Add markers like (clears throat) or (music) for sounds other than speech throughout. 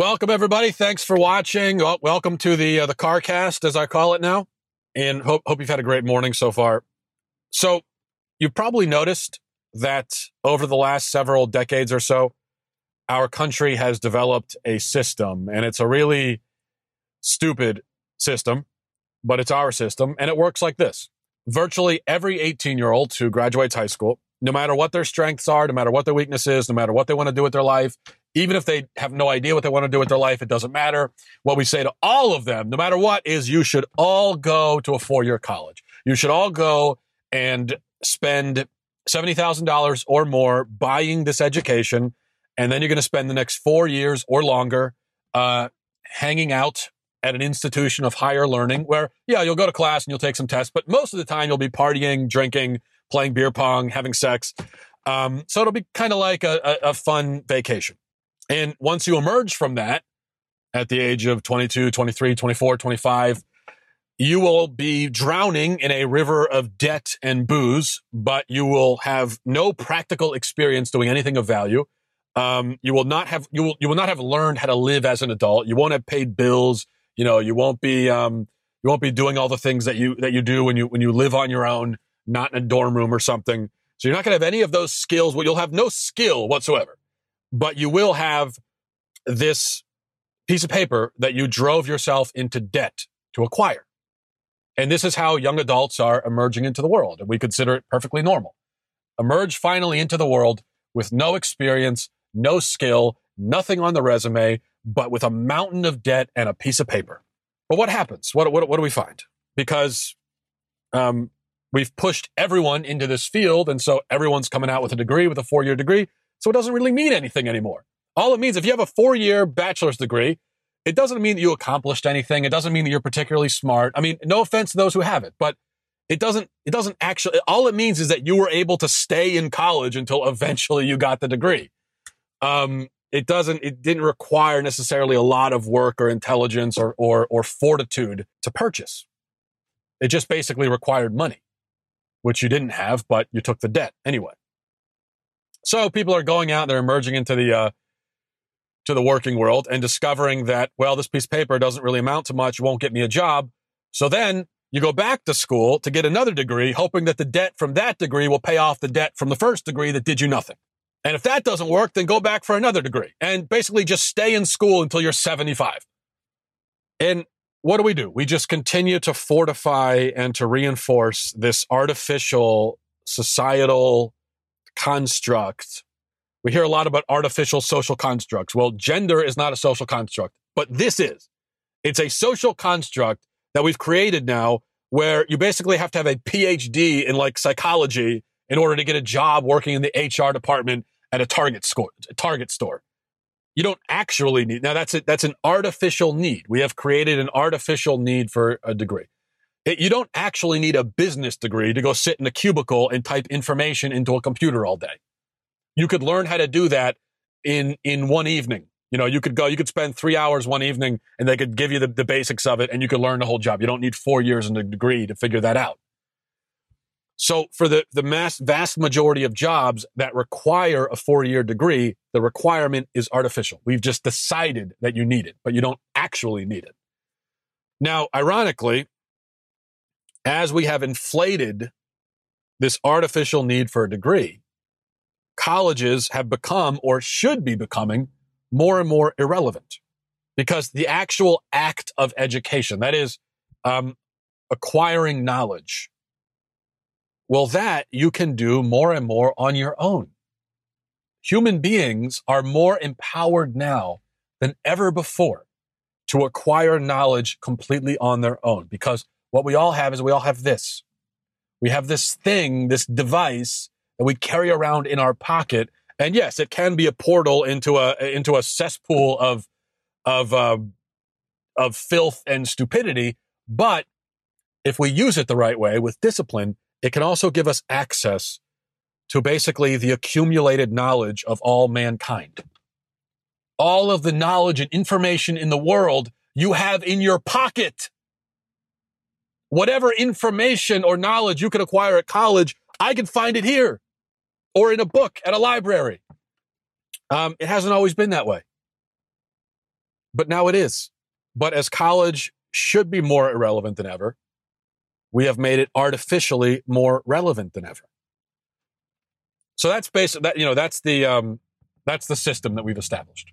Welcome everybody. Thanks for watching. Welcome to the uh, the CarCast, as I call it now, and hope hope you've had a great morning so far. So, you've probably noticed that over the last several decades or so, our country has developed a system, and it's a really stupid system, but it's our system, and it works like this: virtually every 18 year old who graduates high school, no matter what their strengths are, no matter what their weakness is, no matter what they want to do with their life, even if they have no idea what they want to do with their life, it doesn't matter. What we say to all of them, no matter what, is you should all go to a four year college. You should all go and spend $70,000 or more buying this education. And then you're going to spend the next four years or longer uh, hanging out at an institution of higher learning where, yeah, you'll go to class and you'll take some tests, but most of the time you'll be partying, drinking, playing beer pong, having sex. Um, so it'll be kind of like a, a, a fun vacation. And once you emerge from that at the age of 22, 23, 24, 25, you will be drowning in a river of debt and booze, but you will have no practical experience doing anything of value. Um, you will not have you will you will not have learned how to live as an adult. You won't have paid bills. You know, you won't be um, you won't be doing all the things that you that you do when you when you live on your own, not in a dorm room or something. So you're not going to have any of those skills. Well, you'll have no skill whatsoever but you will have this piece of paper that you drove yourself into debt to acquire. And this is how young adults are emerging into the world. And we consider it perfectly normal. Emerge finally into the world with no experience, no skill, nothing on the resume, but with a mountain of debt and a piece of paper. But what happens? What, what, what do we find? Because um, we've pushed everyone into this field. And so everyone's coming out with a degree, with a four year degree. So it doesn't really mean anything anymore. All it means, if you have a four year bachelor's degree, it doesn't mean that you accomplished anything. It doesn't mean that you're particularly smart. I mean, no offense to those who have it, but it doesn't, it doesn't actually, all it means is that you were able to stay in college until eventually you got the degree. Um, it doesn't, it didn't require necessarily a lot of work or intelligence or, or, or fortitude to purchase. It just basically required money, which you didn't have, but you took the debt anyway. So people are going out, they're emerging into the uh, to the working world and discovering that well, this piece of paper doesn't really amount to much, won't get me a job. So then you go back to school to get another degree, hoping that the debt from that degree will pay off the debt from the first degree that did you nothing. And if that doesn't work, then go back for another degree and basically just stay in school until you're 75. And what do we do? We just continue to fortify and to reinforce this artificial societal construct. We hear a lot about artificial social constructs. Well, gender is not a social construct, but this is. It's a social construct that we've created now where you basically have to have a PhD in like psychology in order to get a job working in the HR department at a Target store. Target store. You don't actually need. Now that's it. That's an artificial need. We have created an artificial need for a degree. It, you don't actually need a business degree to go sit in a cubicle and type information into a computer all day. You could learn how to do that in in one evening. You know, you could go, you could spend three hours one evening and they could give you the, the basics of it and you could learn the whole job. You don't need four years and a degree to figure that out. So for the, the mass, vast majority of jobs that require a four year degree, the requirement is artificial. We've just decided that you need it, but you don't actually need it. Now, ironically, as we have inflated this artificial need for a degree, colleges have become or should be becoming more and more irrelevant because the actual act of education, that is, um, acquiring knowledge, well, that you can do more and more on your own. Human beings are more empowered now than ever before to acquire knowledge completely on their own because what we all have is we all have this. We have this thing, this device that we carry around in our pocket. And yes, it can be a portal into a into a cesspool of of uh, of filth and stupidity. But if we use it the right way with discipline, it can also give us access to basically the accumulated knowledge of all mankind. All of the knowledge and information in the world you have in your pocket whatever information or knowledge you can acquire at college, I can find it here or in a book at a library. Um, it hasn't always been that way. but now it is. But as college should be more irrelevant than ever, we have made it artificially more relevant than ever. So that's basically that. You know, that's the um, that's the system that we've established.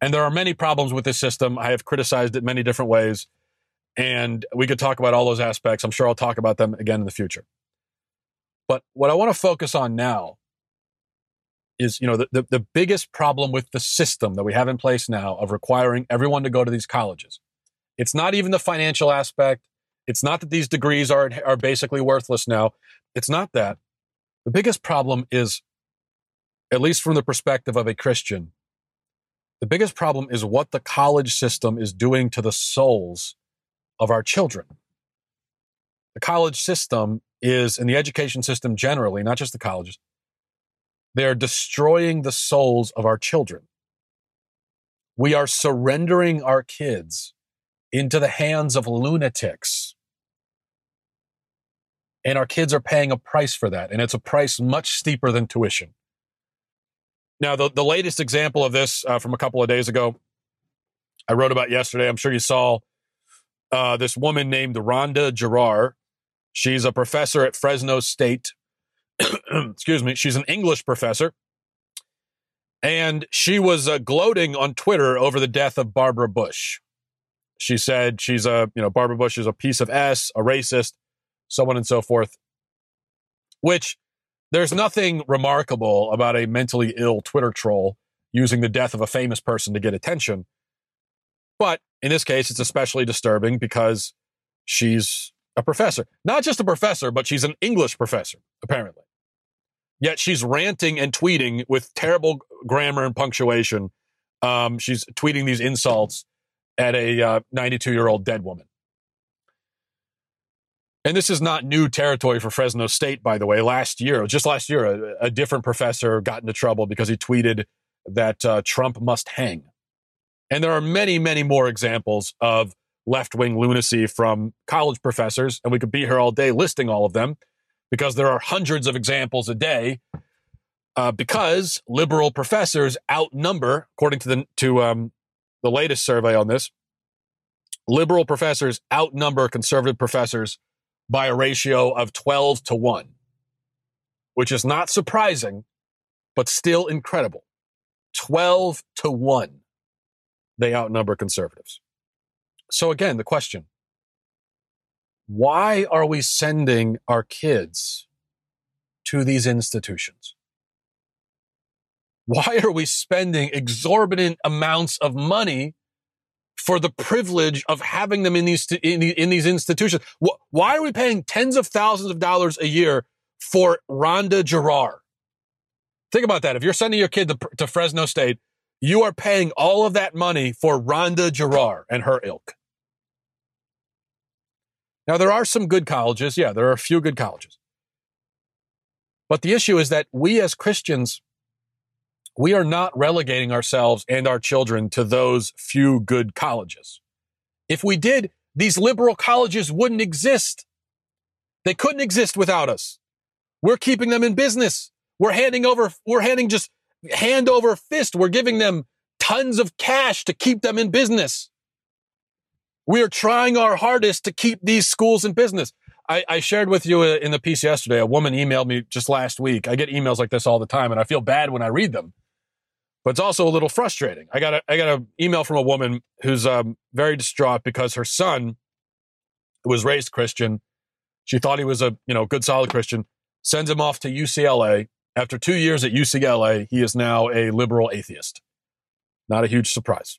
And there are many problems with this system. I have criticized it many different ways, and we could talk about all those aspects. I'm sure I'll talk about them again in the future. But what I want to focus on now is, you know, the, the, the biggest problem with the system that we have in place now of requiring everyone to go to these colleges. It's not even the financial aspect. It's not that these degrees are, are basically worthless now. It's not that. The biggest problem is, at least from the perspective of a Christian, the biggest problem is what the college system is doing to the souls of our children. The college system is, and the education system generally, not just the colleges, they're destroying the souls of our children. We are surrendering our kids into the hands of lunatics. And our kids are paying a price for that. And it's a price much steeper than tuition. Now, the, the latest example of this uh, from a couple of days ago, I wrote about yesterday. I'm sure you saw uh, this woman named Randa Jarrar. She's a professor at Fresno State. (clears throat) Excuse me. She's an English professor. And she was uh, gloating on Twitter over the death of Barbara Bush. She said she's a, you know, Barbara Bush is a piece of S, a racist, so on and so forth. Which there's nothing remarkable about a mentally ill Twitter troll using the death of a famous person to get attention. But in this case, it's especially disturbing because she's a professor. Not just a professor, but she's an English professor, apparently. Yet she's ranting and tweeting with terrible grammar and punctuation. Um, she's tweeting these insults at a 92 uh, year old dead woman. And this is not new territory for Fresno State, by the way. Last year, just last year, a, a different professor got into trouble because he tweeted that uh, Trump must hang. And there are many, many more examples of left wing lunacy from college professors. And we could be here all day listing all of them because there are hundreds of examples a day. Uh, because liberal professors outnumber, according to the to um, the latest survey on this, liberal professors outnumber conservative professors by a ratio of 12 to 1, which is not surprising, but still incredible. 12 to 1, they outnumber conservatives. So, again, the question why are we sending our kids to these institutions? Why are we spending exorbitant amounts of money for the privilege of having them in these in, in these institutions. Why are we paying tens of thousands of dollars a year for Randa Jarrar? Think about that. If you're sending your kid to, to Fresno State, you are paying all of that money for Randa Jarrar and her ilk. Now, there are some good colleges. Yeah, there are a few good colleges. But the issue is that we as Christians we are not relegating ourselves and our children to those few good colleges. If we did, these liberal colleges wouldn't exist. They couldn't exist without us. We're keeping them in business. We're handing over, we're handing just hand over fist. We're giving them tons of cash to keep them in business. We are trying our hardest to keep these schools in business. I, I, shared with you uh, in the piece yesterday. A woman emailed me just last week. I get emails like this all the time, and I feel bad when I read them but it's also a little frustrating. I got a, I got an email from a woman who's um, very distraught because her son, who was raised Christian, she thought he was a you know good solid Christian, sends him off to UCLA. After two years at UCLA, he is now a liberal atheist. Not a huge surprise.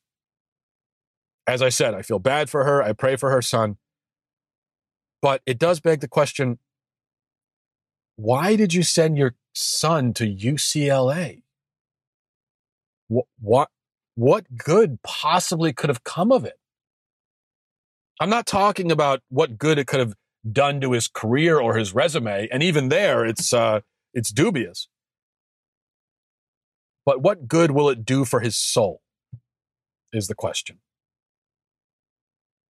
As I said, I feel bad for her. I pray for her son. But it does beg the question why did you send your son to UCLA? What, what, good possibly could have come of it? I'm not talking about what good it could have done to his career or his resume, and even there, it's uh, it's dubious. But what good will it do for his soul? Is the question.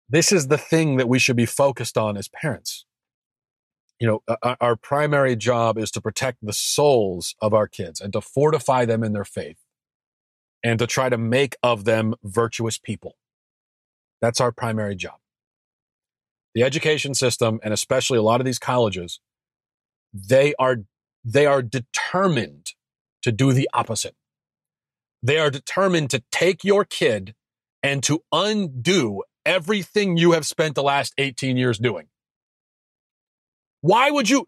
This is the thing that we should be focused on as parents. You know, our primary job is to protect the souls of our kids and to fortify them in their faith and to try to make of them virtuous people. That's our primary job. The education system, and especially a lot of these colleges, they are, they are determined to do the opposite. They are determined to take your kid and to undo everything you have spent the last 18 years doing. Why would you,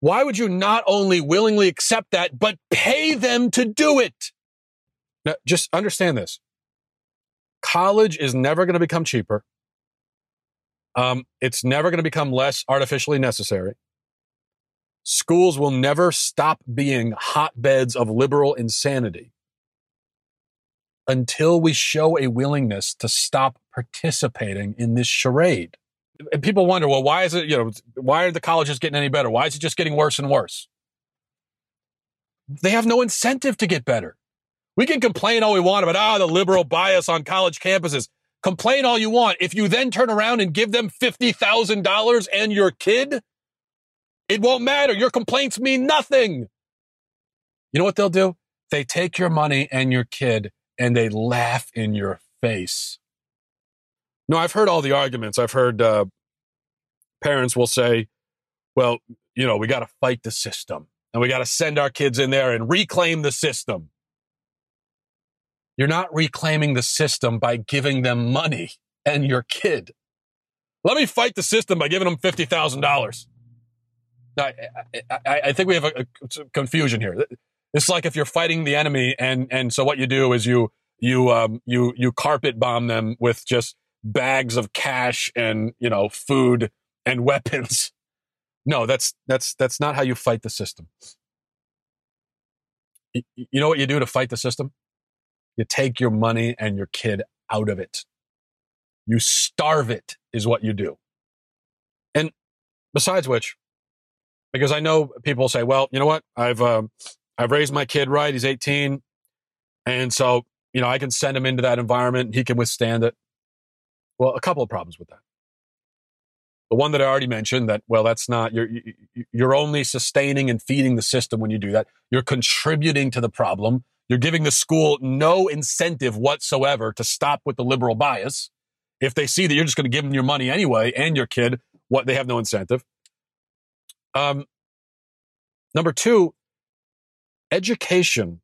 why would you not only willingly accept that, but pay them to do it? Now, just understand this. College is never going to become cheaper. Um, it's never going to become less artificially necessary. Schools will never stop being hotbeds of liberal insanity until we show a willingness to stop participating in this charade. And people wonder, well, why is it, you know, why are the colleges getting any better? Why is it just getting worse and worse? They have no incentive to get better. We can complain all we want about, ah, the liberal bias on college campuses. Complain all you want. If you then turn around and give them $50,000 and your kid, it won't matter. Your complaints mean nothing. You know what they'll do? They take your money and your kid and they laugh in your face. No, I've heard all the arguments. I've heard uh, parents will say, well, you know, we got to fight the system and we got to send our kids in there and reclaim the system. You're not reclaiming the system by giving them money and your kid. Let me fight the system by giving them $50,000. I, I, I, think we have a, a, confusion here. It's like if you're fighting the enemy, and and so what you do is you you um you you carpet bomb them with just bags of cash and you know food and (laughs) weapons. No, that's that's that's not how you fight the system. You know what you do to fight the system? You take your money and your kid out of it. You starve it, is what you do. And besides which, because I know people say, well, you know what? I've, um, I've raised my kid right. He's 18. And so, you know, I can send him into that environment he can withstand it. Well, a couple of problems with that. The one that I already mentioned that, well, that's not, you're, you're only sustaining and feeding the system when you do that. You're contributing to the problem you're giving the school no incentive whatsoever to stop with the liberal bias. If they see that you're just going to give them your money anyway and your kid, what they have no incentive. Um, number two, education.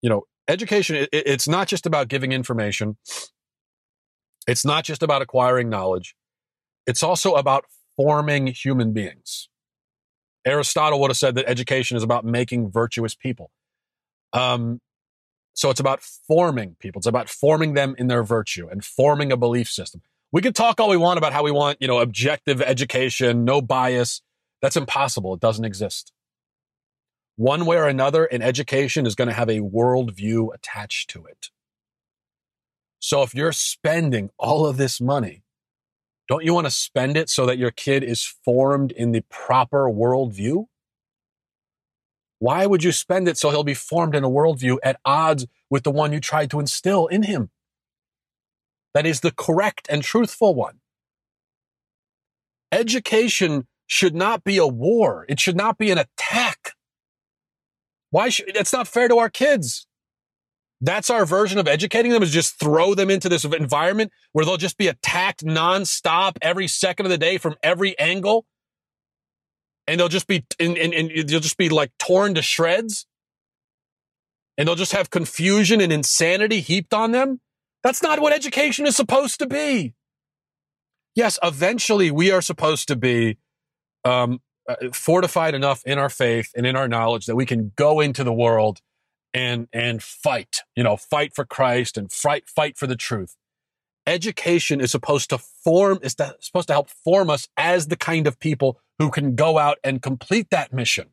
You know, education. It, it's not just about giving information. It's not just about acquiring knowledge. It's also about forming human beings. Aristotle would have said that education is about making virtuous people. Um, so it's about forming people. It's about forming them in their virtue and forming a belief system. We could talk all we want about how we want, you know, objective education, no bias. That's impossible. It doesn't exist. One way or another, an education is going to have a worldview attached to it. So if you're spending all of this money, don't you want to spend it so that your kid is formed in the proper worldview? Why would you spend it so he'll be formed in a worldview at odds with the one you tried to instill in him? That is the correct and truthful one. Education should not be a war. It should not be an attack. Why should, that's not fair to our kids. That's our version of educating them is just throw them into this environment where they'll just be attacked nonstop every second of the day from every angle and they'll just be and, and, and they'll just be like torn to shreds. And they'll just have confusion and insanity heaped on them. That's not what education is supposed to be. Yes eventually we are supposed to be um, uh, fortified enough in our faith and in our knowledge that we can go into the world and and fight you know fight for christ and fight fight for the truth. Education is supposed to form is supposed to help form us as the kind of people who can go out and complete that mission.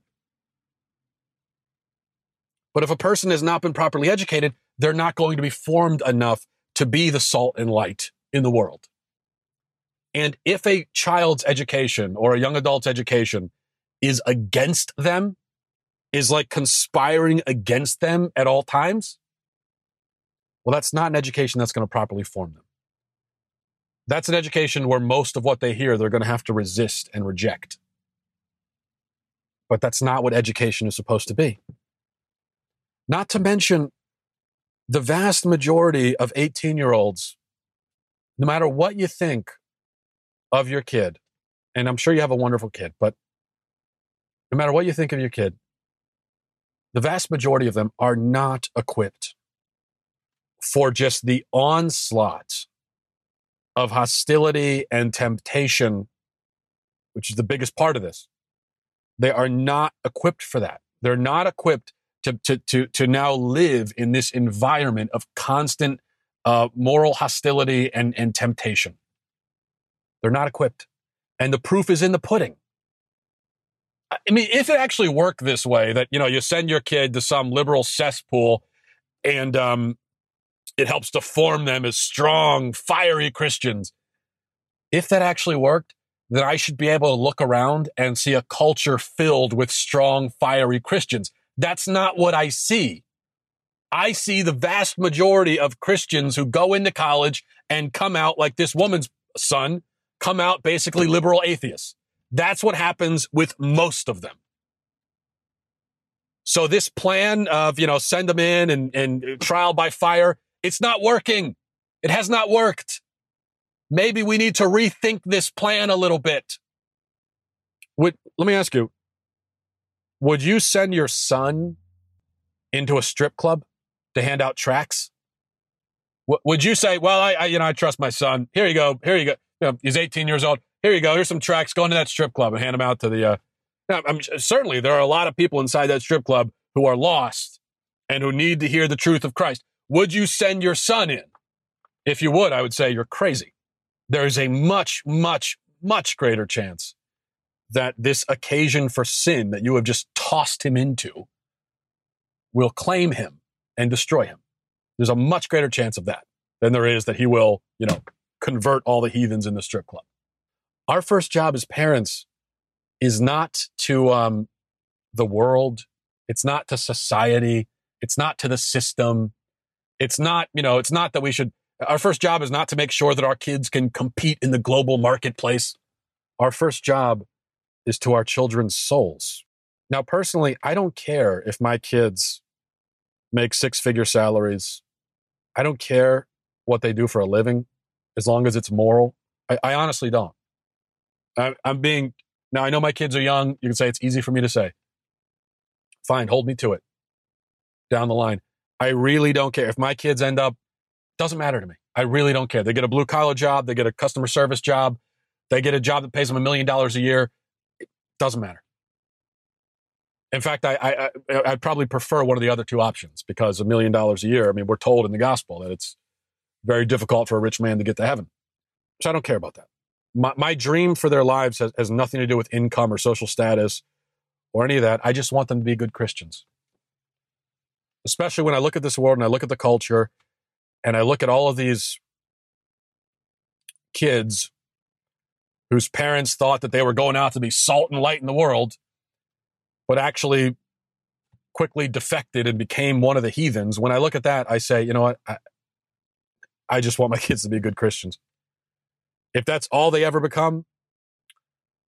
But if a person has not been properly educated, they're not going to be formed enough to be the salt and light in the world. And if a child's education or a young adult's education is against them, is like conspiring against them at all times, well, that's not an education that's going to properly form them. That's an education where most of what they hear they're going to have to resist and reject. But that's not what education is supposed to be. Not to mention, the vast majority of 18 year olds, no matter what you think of your kid, and I'm sure you have a wonderful kid, but no matter what you think of your kid, the vast majority of them are not equipped for just the onslaught of hostility and temptation, which is the biggest part of this. They are not equipped for that. They're not equipped to, to, to, to now live in this environment of constant uh, moral hostility and, and temptation. They're not equipped. And the proof is in the pudding. I mean, if it actually worked this way, that, you know, you send your kid to some liberal cesspool and um, it helps to form them as strong, fiery Christians. If that actually worked, then I should be able to look around and see a culture filled with strong, fiery Christians. That's not what I see. I see the vast majority of Christians who go into college and come out like this woman's son, come out basically liberal atheists. That's what happens with most of them. So this plan of, you know, send them in and, and trial by fire, it's not working. It has not worked. Maybe we need to rethink this plan a little bit. Would, let me ask you, would you send your son into a strip club to hand out tracts? W- would you say, well, I, I, you know, I trust my son. Here you go. Here you go. You know, he's 18 years old. Here you go. Here's some tracts. Go into that strip club and hand them out to the, uh, now, I'm, certainly there are a lot of people inside that strip club who are lost and who need to hear the truth of Christ. Would you send your son in? If you would, I would say you're crazy. There is a much, much, much greater chance that this occasion for sin that you have just tossed him into will claim him and destroy him. There's a much greater chance of that than there is that he will, you know, convert all the heathens in the strip club. Our first job as parents is not to um, the world. It's not to society. It's not to the system. It's not, you know, it's not that we should, our first job is not to make sure that our kids can compete in the global marketplace. Our first job is to our children's souls. Now, personally, I don't care if my kids make six figure salaries. I don't care what they do for a living as long as it's moral. I, I honestly don't. I, I'm being, now I know my kids are young. You can say it's easy for me to say. Fine, hold me to it down the line. I really don't care. If my kids end up, doesn't matter to me. I really don't care. They get a blue collar job, they get a customer service job, they get a job that pays them a million dollars a year. It doesn't matter. In fact, I, I, I, I'd probably prefer one of the other two options because a million dollars a year, I mean, we're told in the gospel that it's very difficult for a rich man to get to heaven. So I don't care about that. My, my dream for their lives has, has nothing to do with income or social status or any of that. I just want them to be good Christians especially when I look at this world and I look at the culture and I look at all of these kids whose parents thought that they were going out to be salt and light in the world, but actually quickly defected and became one of the heathens. When I look at that, I say, you know what? I, I just want my (laughs) kids to be good Christians. If that's all they ever become,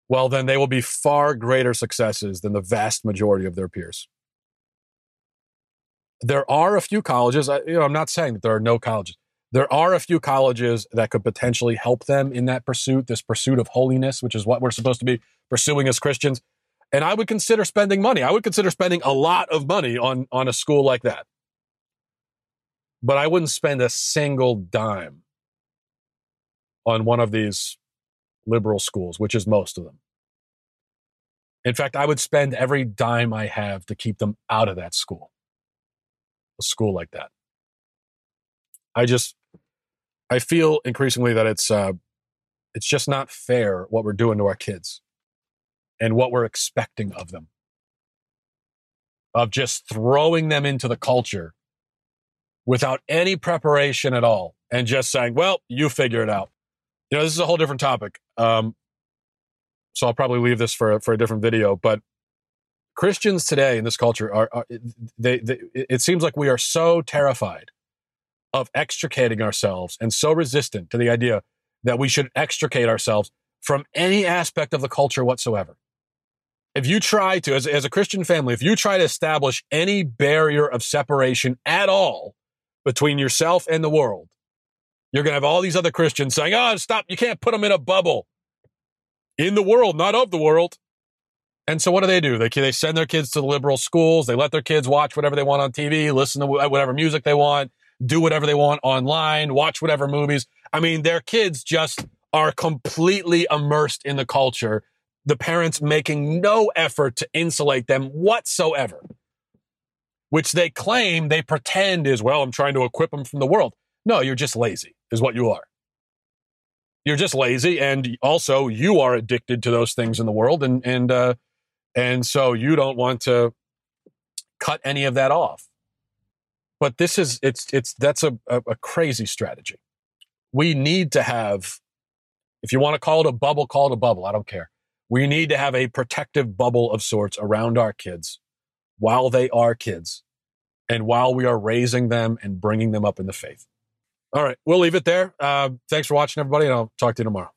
well, then they will be far greater successes than the vast majority of their peers there are a few colleges. You know, I'm not saying that there are no colleges. There are a few colleges that could potentially help them in that pursuit, this pursuit of holiness, which is what we're supposed to be pursuing as Christians. And I would consider spending money. I would consider spending a lot of money on, on a school like that. But I wouldn't spend a single dime on one of these liberal schools, which is most of them. In fact, I would spend every dime I have to keep them out of that school a school like that. I just I feel increasingly that it's uh, it's just not fair what we're doing to our kids and what we're expecting of them. Of just throwing them into the culture without any preparation at all and just saying, well, you figure it out. You know, this is a whole different topic. Um, so I'll probably leave this for, for a different video, but Christians today in this culture are, are they, they, it seems like we are so terrified of extricating ourselves and so resistant to the idea that we should extricate ourselves from any aspect of the culture whatsoever. If you try to, as, as a Christian family, if you try to establish any barrier of separation at all between yourself and the world. You're going to have all these other Christians saying, oh, stop. You can't put them in a bubble. In the world, not of the world. And so what do they do? They, they send their kids to the liberal schools. They let their kids watch whatever they want on TV, listen to whatever music they want, do whatever they want online, watch whatever movies. I mean, their kids just are completely immersed in the culture. The parents making no effort to insulate them whatsoever, which they claim they pretend is, well, I'm trying to equip them from the world. No, you're just lazy, is what you are. You're just lazy, and also you are addicted to those things in the world, and and uh, and so you don't want to cut any of that off. But this is it's it's that's a, a, crazy strategy. We need to have, if you want to call it a bubble, call it a bubble. I don't care. We need to have a protective bubble of sorts around our kids while they are kids and while we are raising them and bringing them up in the faith. All right, we'll leave it there. Uh, thanks for watching, everybody, and I'll talk to you tomorrow.